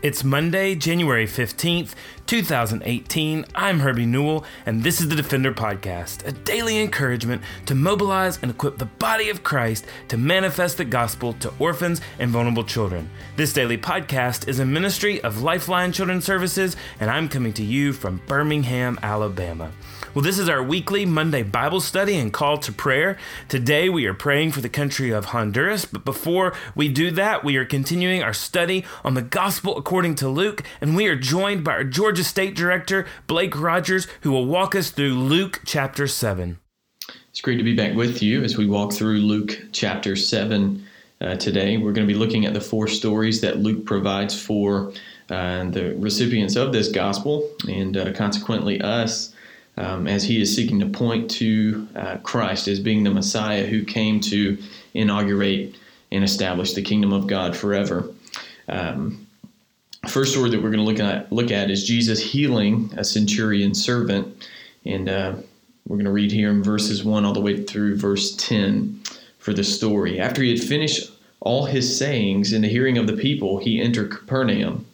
It's Monday, January 15th, 2018. I'm Herbie Newell, and this is the Defender Podcast, a daily encouragement to mobilize and equip the body of Christ to manifest the gospel to orphans and vulnerable children. This daily podcast is a ministry of Lifeline Children's Services, and I'm coming to you from Birmingham, Alabama. Well, this is our weekly Monday Bible study and call to prayer. Today we are praying for the country of Honduras, but before we do that, we are continuing our study on the gospel according to Luke, and we are joined by our Georgia State Director, Blake Rogers, who will walk us through Luke chapter 7. It's great to be back with you as we walk through Luke chapter 7 uh, today. We're going to be looking at the four stories that Luke provides for uh, the recipients of this gospel and uh, consequently us um, as he is seeking to point to uh, Christ as being the Messiah who came to inaugurate and establish the kingdom of God forever. Um, first story that we're going to look at look at is Jesus healing a centurion servant, and uh, we're going to read here in verses one all the way through verse ten for the story. After he had finished all his sayings in the hearing of the people, he entered Capernaum.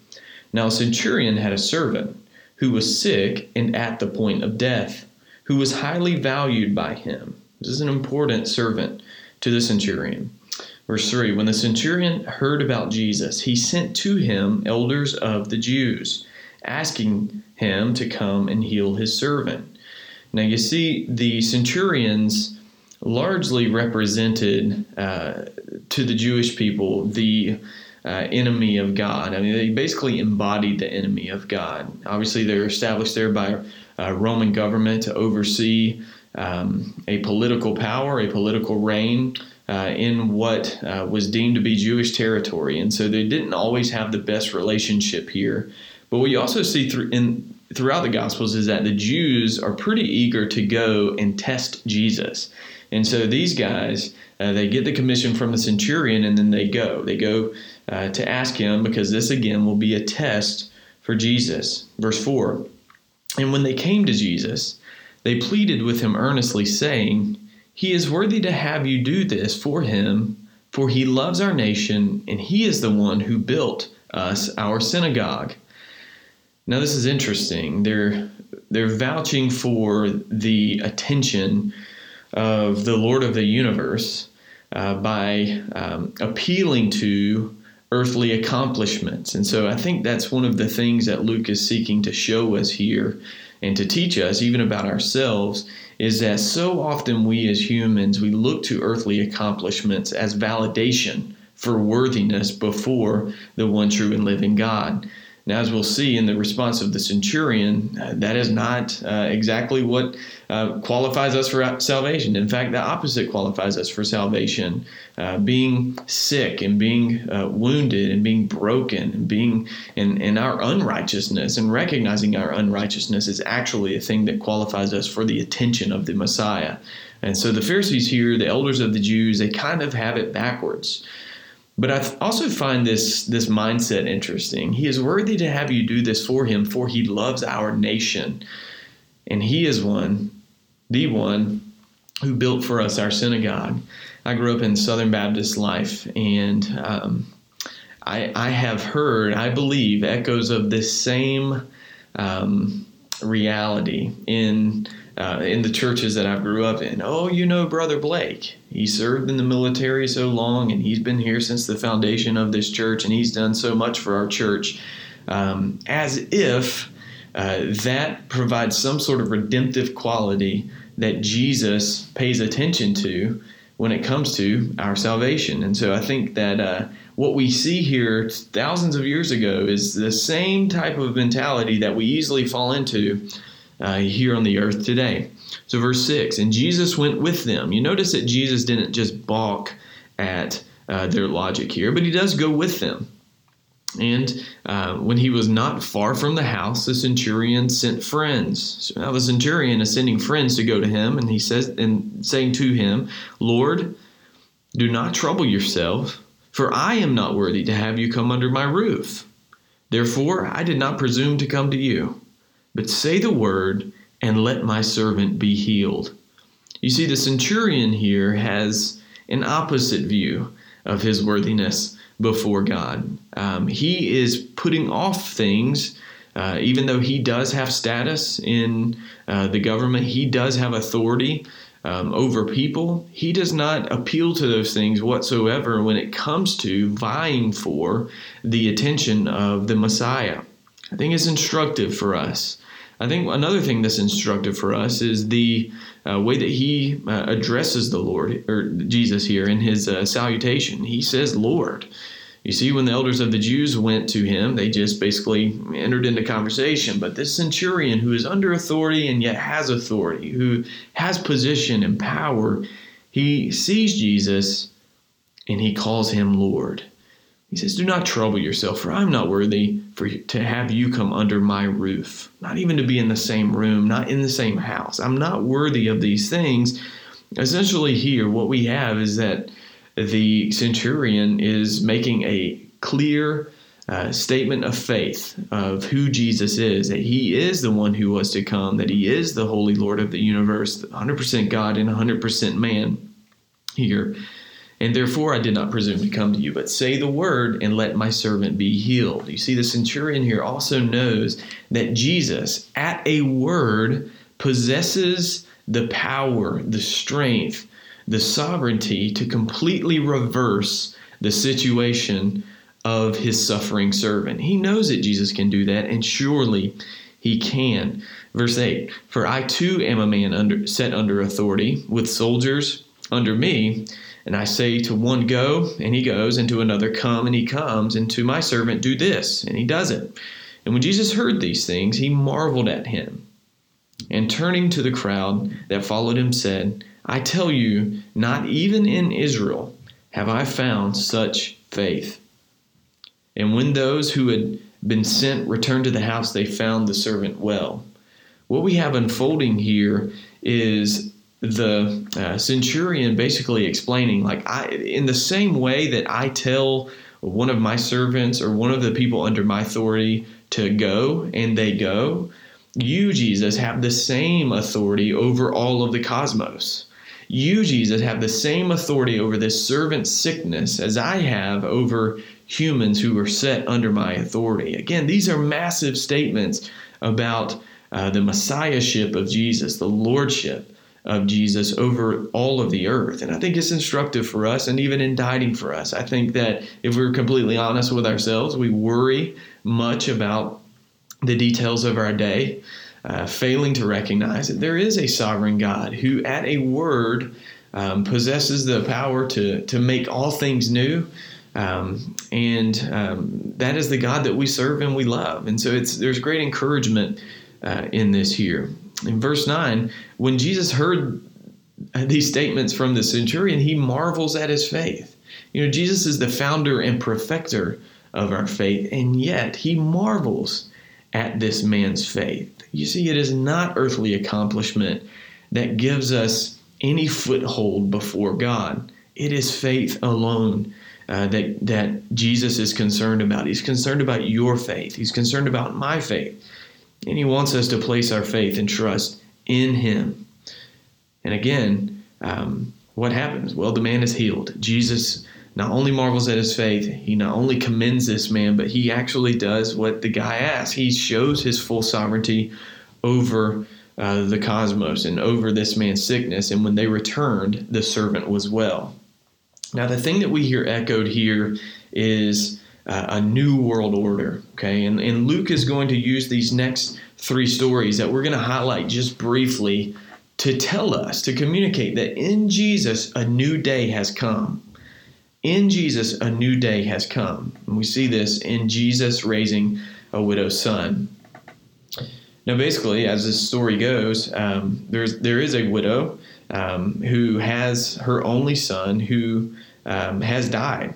Now a centurion had a servant who was sick and at the point of death, who was highly valued by him. This is an important servant to the centurion. Verse 3 When the centurion heard about Jesus, he sent to him elders of the Jews, asking him to come and heal his servant. Now, you see, the centurions largely represented uh, to the Jewish people the uh, enemy of God. I mean, they basically embodied the enemy of God. Obviously, they're established there by a Roman government to oversee um, a political power, a political reign. Uh, in what uh, was deemed to be Jewish territory, and so they didn't always have the best relationship here. But what you also see through in throughout the Gospels is that the Jews are pretty eager to go and test Jesus, and so these guys uh, they get the commission from the centurion, and then they go. They go uh, to ask him because this again will be a test for Jesus. Verse 4 And when they came to Jesus, they pleaded with him earnestly, saying, He is worthy to have you do this for him, for he loves our nation, and he is the one who built us our synagogue. Now this is interesting. They're they're vouching for the attention of the Lord of the universe uh, by um, appealing to earthly accomplishments. And so I think that's one of the things that Luke is seeking to show us here and to teach us, even about ourselves, is that so often we as humans, we look to earthly accomplishments as validation for worthiness before the one true and living God. Now, as we'll see in the response of the centurion, uh, that is not uh, exactly what uh, qualifies us for salvation. In fact, the opposite qualifies us for salvation. Uh, being sick and being uh, wounded and being broken and being in, in our unrighteousness and recognizing our unrighteousness is actually a thing that qualifies us for the attention of the Messiah. And so the Pharisees here, the elders of the Jews, they kind of have it backwards. But I also find this this mindset interesting. He is worthy to have you do this for him, for he loves our nation. And he is one, the one who built for us our synagogue. I grew up in Southern Baptist life, and um, I, I, have heard, I believe, echoes of this same um, reality in uh, in the churches that I grew up in. Oh, you know, Brother Blake. He served in the military so long, and he's been here since the foundation of this church, and he's done so much for our church. Um, as if uh, that provides some sort of redemptive quality that Jesus pays attention to when it comes to our salvation. And so I think that uh, what we see here thousands of years ago is the same type of mentality that we easily fall into uh, here on the earth today. So, verse 6 And Jesus went with them. You notice that Jesus didn't just balk at uh, their logic here, but he does go with them. And uh, when he was not far from the house, the centurion sent friends. So now the centurion is sending friends to go to him, and he says, and saying to him, Lord, do not trouble yourself, for I am not worthy to have you come under my roof. Therefore, I did not presume to come to you. But say the word, and let my servant be healed. You see, the centurion here has an opposite view of his worthiness before God. Um, he is putting off things. Uh, even though he does have status in uh, the government, he does have authority um, over people. He does not appeal to those things whatsoever when it comes to vying for the attention of the Messiah. I think it's instructive for us. I think another thing that's instructive for us is the uh, way that he uh, addresses the Lord or Jesus here in his uh, salutation. He says, Lord. You see, when the elders of the Jews went to him, they just basically entered into conversation. But this centurion, who is under authority and yet has authority, who has position and power, he sees Jesus and he calls him Lord. He says, Do not trouble yourself, for I'm not worthy for to have you come under my roof, not even to be in the same room, not in the same house. I'm not worthy of these things. Essentially, here, what we have is that the centurion is making a clear uh, statement of faith of who Jesus is, that he is the one who was to come, that he is the Holy Lord of the universe, 100% God and 100% man here. And therefore I did not presume to come to you, but say the word and let my servant be healed. You see, the centurion here also knows that Jesus, at a word, possesses the power, the strength, the sovereignty to completely reverse the situation of his suffering servant. He knows that Jesus can do that, and surely he can. Verse 8 For I too am a man under, set under authority, with soldiers under me. And I say to one, Go, and he goes, and to another, Come, and he comes, and to my servant, Do this, and he does it. And when Jesus heard these things, he marveled at him. And turning to the crowd that followed him, said, I tell you, not even in Israel have I found such faith. And when those who had been sent returned to the house, they found the servant well. What we have unfolding here is the uh, centurion basically explaining like I in the same way that I tell one of my servants or one of the people under my authority to go and they go you Jesus have the same authority over all of the cosmos. You Jesus have the same authority over this servant sickness as I have over humans who are set under my authority. Again these are massive statements about uh, the messiahship of Jesus the lordship of Jesus over all of the earth. And I think it's instructive for us and even indicting for us. I think that if we're completely honest with ourselves, we worry much about the details of our day, uh, failing to recognize that there is a sovereign God who, at a word, um, possesses the power to, to make all things new. Um, and um, that is the God that we serve and we love. And so it's there's great encouragement uh, in this here in verse 9, when Jesus heard these statements from the centurion, he marvels at his faith. You know, Jesus is the founder and perfecter of our faith, and yet he marvels at this man's faith. You see, it is not earthly accomplishment that gives us any foothold before God. It is faith alone uh, that that Jesus is concerned about. He's concerned about your faith. He's concerned about my faith. And He wants us to place our faith and trust in Him. And again, um, what happens? Well, the man is healed. Jesus not only marvels at his faith, he not only commends this man, but he actually does what the guy asks. He shows his full sovereignty over uh, the cosmos and over this man's sickness. And when they returned, the servant was well. Now, the thing that we hear echoed here is uh, a new world order. Okay, and, and Luke is going to use these next three stories that we're going to highlight just briefly to tell us, to communicate that in Jesus a new day has come. In Jesus a new day has come. And we see this in Jesus raising a widow's son. Now, basically, as this story goes, um, there's there is a widow um, who has her only son who um, has died,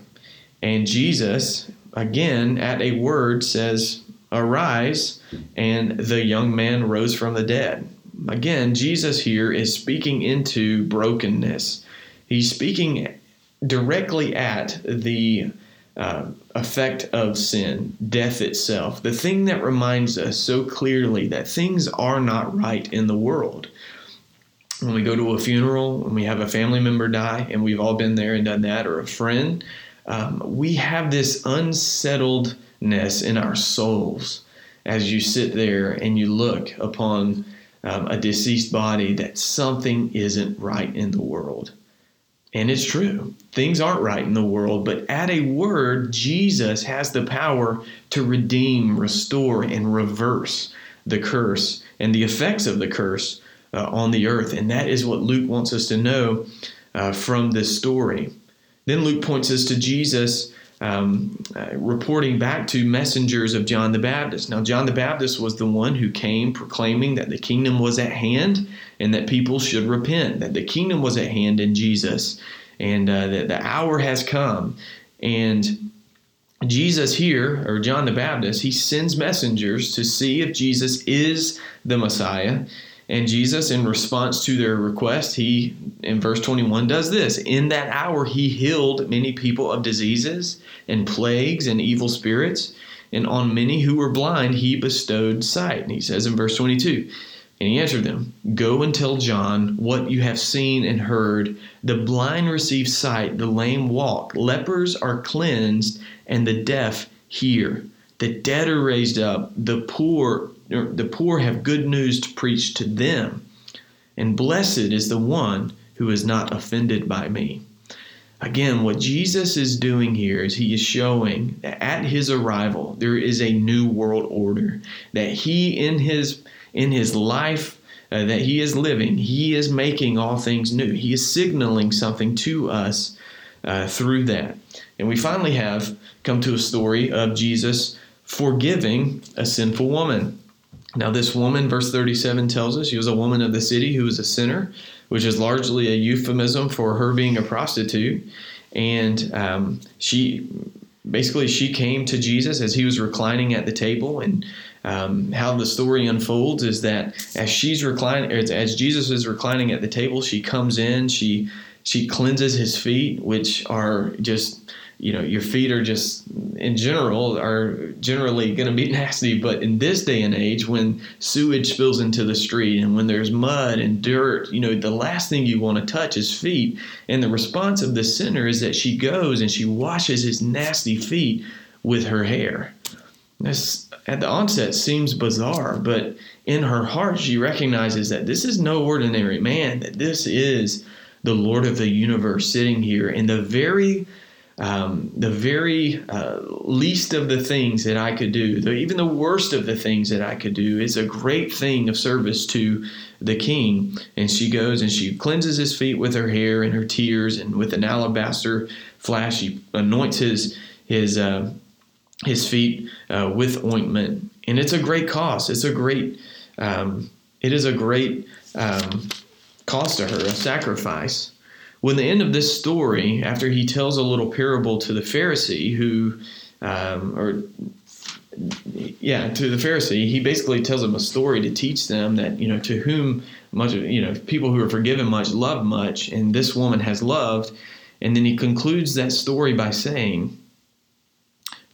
and Jesus again at a word says, Arise, and the young man rose from the dead. Again, Jesus here is speaking into brokenness. He's speaking directly at the uh, effect of sin, death itself, the thing that reminds us so clearly that things are not right in the world. When we go to a funeral, when we have a family member die, and we've all been there and done that, or a friend, um, we have this unsettledness in our souls as you sit there and you look upon um, a deceased body that something isn't right in the world. And it's true. Things aren't right in the world, but at a word, Jesus has the power to redeem, restore, and reverse the curse and the effects of the curse uh, on the earth. And that is what Luke wants us to know uh, from this story. Then Luke points us to Jesus um, uh, reporting back to messengers of John the Baptist. Now, John the Baptist was the one who came proclaiming that the kingdom was at hand and that people should repent, that the kingdom was at hand in Jesus, and uh, that the hour has come. And Jesus here, or John the Baptist, he sends messengers to see if Jesus is the Messiah. And Jesus, in response to their request, he, in verse 21, does this. In that hour, he healed many people of diseases and plagues and evil spirits. And on many who were blind, he bestowed sight. And he says in verse 22, and he answered them, Go and tell John what you have seen and heard. The blind receive sight, the lame walk, lepers are cleansed, and the deaf hear. The dead are raised up, the poor the poor have good news to preach to them. And blessed is the one who is not offended by me. Again, what Jesus is doing here is he is showing that at his arrival there is a new world order that he in his in his life uh, that he is living, he is making all things new. He is signaling something to us uh, through that. And we finally have come to a story of Jesus forgiving a sinful woman. Now, this woman, verse 37 tells us she was a woman of the city who was a sinner, which is largely a euphemism for her being a prostitute. And um, she basically she came to Jesus as he was reclining at the table. And um, how the story unfolds is that as she's reclining, as Jesus is reclining at the table, she comes in, she she cleanses his feet, which are just you know your feet are just in general are generally going to be nasty. But in this day and age when sewage spills into the street and when there's mud and dirt you know the last thing you want to touch is feet. And the response of the sinner is that she goes and she washes his nasty feet with her hair. This at the onset seems bizarre but in her heart she recognizes that this is no ordinary man that this is the lord of the universe sitting here. In the very um, the very uh, least of the things that I could do, the, even the worst of the things that I could do, is a great thing of service to the king. And she goes and she cleanses his feet with her hair and her tears, and with an alabaster flask, she anoints his his uh, his feet uh, with ointment. And it's a great cost. It's a great um, it is a great um, cost to her, a sacrifice. When the end of this story, after he tells a little parable to the Pharisee who, um, or yeah, to the Pharisee, he basically tells him a story to teach them that you know to whom much you know people who are forgiven much love much, and this woman has loved, and then he concludes that story by saying,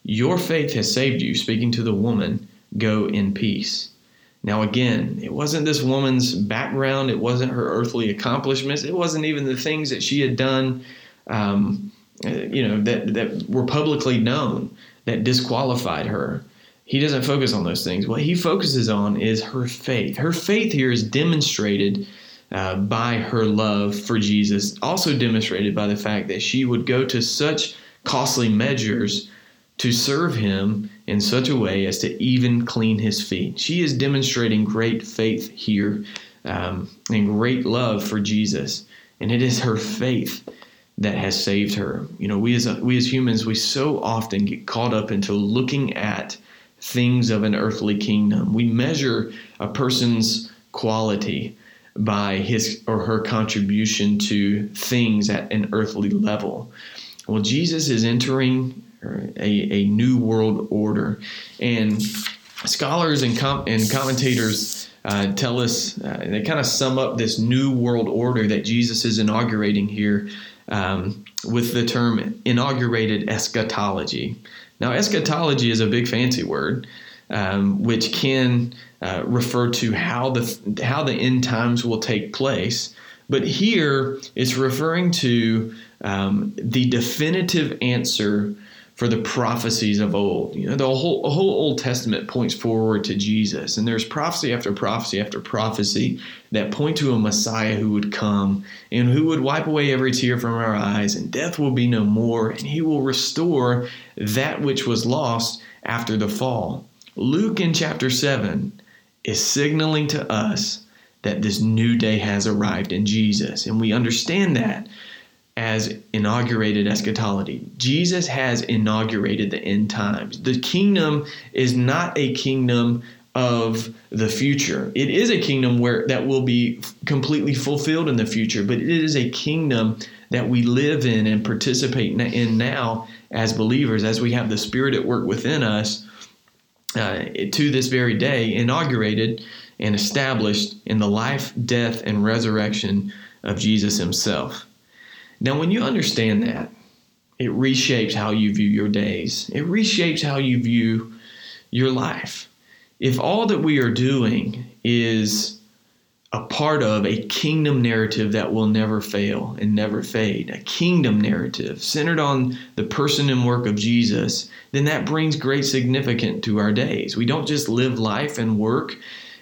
"Your faith has saved you." Speaking to the woman, go in peace. Now, again, it wasn't this woman's background, it wasn't her earthly accomplishments, it wasn't even the things that she had done, um, you know, that, that were publicly known that disqualified her. He doesn't focus on those things. What he focuses on is her faith. Her faith here is demonstrated uh, by her love for Jesus, also demonstrated by the fact that she would go to such costly measures to serve him in such a way as to even clean his feet. She is demonstrating great faith here um, and great love for Jesus. And it is her faith that has saved her. You know, we as we as humans, we so often get caught up into looking at things of an earthly kingdom. We measure a person's quality by his or her contribution to things at an earthly level. Well, Jesus is entering a, a new world order. And scholars and, com- and commentators uh, tell us, uh, they kind of sum up this new world order that Jesus is inaugurating here um, with the term inaugurated eschatology. Now, eschatology is a big fancy word. Um, which can uh, refer to how the how the end times will take place, but here it's referring to um, the definitive answer for the prophecies of old. You know, the whole, whole Old Testament points forward to Jesus, and there's prophecy after prophecy after prophecy that point to a Messiah who would come and who would wipe away every tear from our eyes, and death will be no more, and he will restore that which was lost after the fall. Luke in chapter 7 is signaling to us that this new day has arrived in Jesus, and we understand that as inaugurated eschatology. Jesus has inaugurated the end times. The kingdom is not a kingdom of the future. It is a kingdom where that will be completely fulfilled in the future, but it is a kingdom that we live in and participate in now as believers as we have the spirit at work within us uh, to this very day inaugurated and established in the life, death and resurrection of Jesus himself. Now, when you understand that, it reshapes how you view your days, it reshapes how you view your life. If all that we are doing is a part of a kingdom narrative that will never fail and never fade, a kingdom narrative centered on the person and work of Jesus, then that brings great significance to our days. We don't just live life and work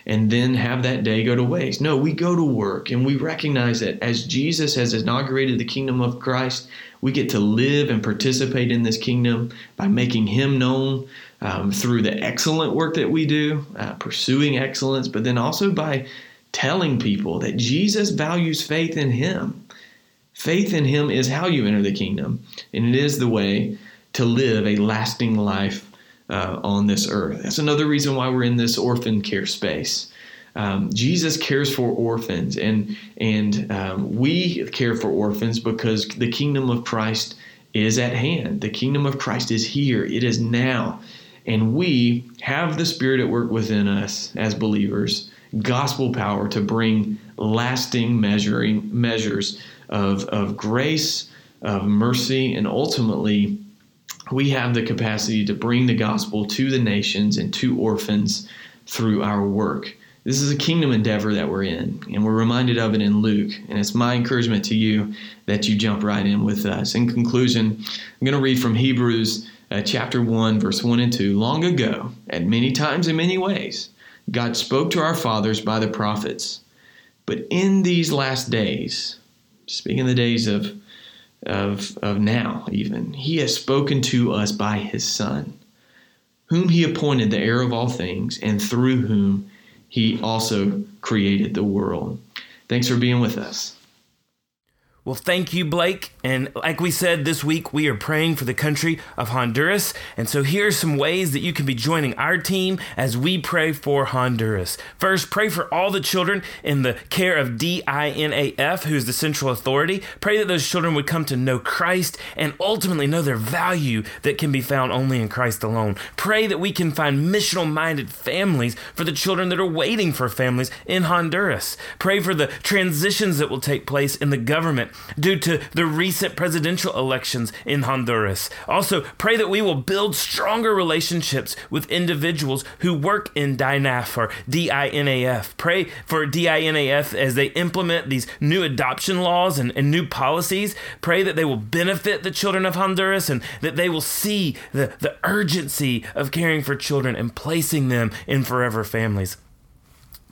and then have that day go to waste. No, we go to work and we recognize that as Jesus has inaugurated the kingdom of Christ, we get to live and participate in this kingdom by making Him known um, through the excellent work that we do, uh, pursuing excellence, but then also by telling people that Jesus values faith in Him. Faith in Him is how you enter the kingdom, and it is the way to live a lasting life uh, on this earth. That's another reason why we're in this orphan care space. Um, Jesus cares for orphans, and and um, we care for orphans because the kingdom of Christ is at hand. The kingdom of Christ is here. It is now, and we have the Spirit at work within us as believers, gospel power to bring lasting measuring measures of of grace, of mercy, and ultimately we have the capacity to bring the gospel to the nations and to orphans through our work. This is a kingdom endeavor that we're in, and we're reminded of it in Luke. And it's my encouragement to you that you jump right in with us. In conclusion, I'm going to read from Hebrews uh, chapter 1, verse 1 and 2. Long ago, at many times in many ways, God spoke to our fathers by the prophets. But in these last days, speaking the days of of, of now, even. He has spoken to us by his Son, whom he appointed the heir of all things, and through whom he also created the world. Thanks for being with us. Well, thank you, Blake. And like we said this week, we are praying for the country of Honduras. And so here are some ways that you can be joining our team as we pray for Honduras. First, pray for all the children in the care of DINAF, who is the central authority. Pray that those children would come to know Christ and ultimately know their value that can be found only in Christ alone. Pray that we can find missional minded families for the children that are waiting for families in Honduras. Pray for the transitions that will take place in the government due to the recent presidential elections in Honduras. Also, pray that we will build stronger relationships with individuals who work in DINAF or DINAF. Pray for DINAF as they implement these new adoption laws and, and new policies. Pray that they will benefit the children of Honduras and that they will see the, the urgency of caring for children and placing them in forever families.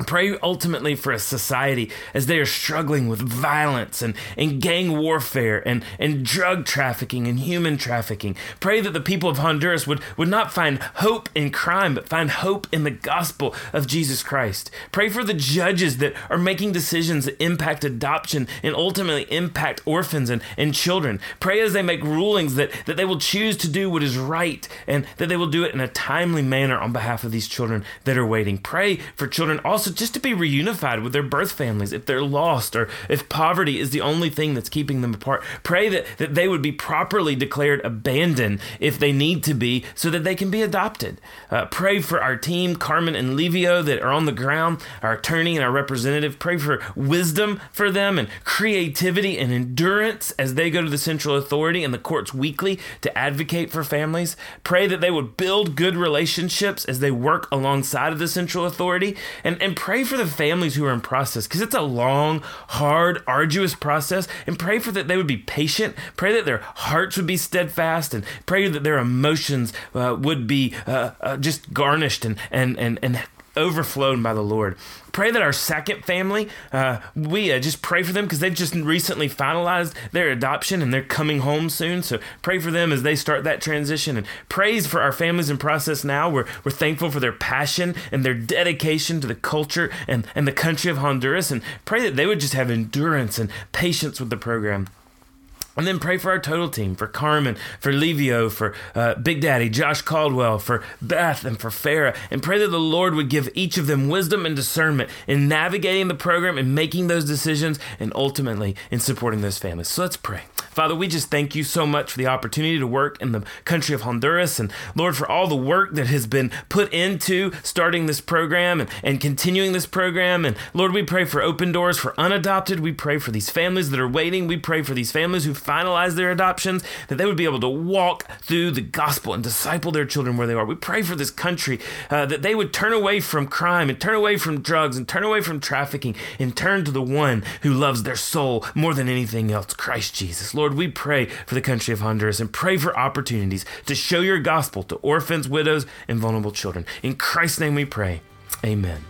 Pray ultimately for a society as they are struggling with violence and, and gang warfare and, and drug trafficking and human trafficking. Pray that the people of Honduras would, would not find hope in crime, but find hope in the gospel of Jesus Christ. Pray for the judges that are making decisions that impact adoption and ultimately impact orphans and, and children. Pray as they make rulings that, that they will choose to do what is right and that they will do it in a timely manner on behalf of these children that are waiting. Pray for children also also just to be reunified with their birth families if they're lost or if poverty is the only thing that's keeping them apart. Pray that, that they would be properly declared abandoned if they need to be so that they can be adopted. Uh, pray for our team, Carmen and Livio, that are on the ground, our attorney and our representative. Pray for wisdom for them and creativity and endurance as they go to the central authority and the courts weekly to advocate for families. Pray that they would build good relationships as they work alongside of the central authority and, and pray for the families who are in process because it's a long, hard, arduous process. And pray for that they would be patient. Pray that their hearts would be steadfast, and pray that their emotions uh, would be uh, uh, just garnished and and and and overflowed by the Lord. Pray that our second family, uh, we uh, just pray for them because they've just recently finalized their adoption and they're coming home soon. So pray for them as they start that transition and praise for our families in process now. We're, we're thankful for their passion and their dedication to the culture and, and the country of Honduras and pray that they would just have endurance and patience with the program. And then pray for our total team, for Carmen, for Livio, for uh, Big Daddy, Josh Caldwell, for Beth, and for Farah. And pray that the Lord would give each of them wisdom and discernment in navigating the program and making those decisions and ultimately in supporting those families. So let's pray. Father, we just thank you so much for the opportunity to work in the country of Honduras. And Lord, for all the work that has been put into starting this program and, and continuing this program. And Lord, we pray for open doors for unadopted. We pray for these families that are waiting. We pray for these families who finalize their adoptions, that they would be able to walk through the gospel and disciple their children where they are. We pray for this country uh, that they would turn away from crime and turn away from drugs and turn away from trafficking and turn to the one who loves their soul more than anything else, Christ Jesus. Lord, we pray for the country of Honduras and pray for opportunities to show your gospel to orphans, widows, and vulnerable children. In Christ's name we pray. Amen.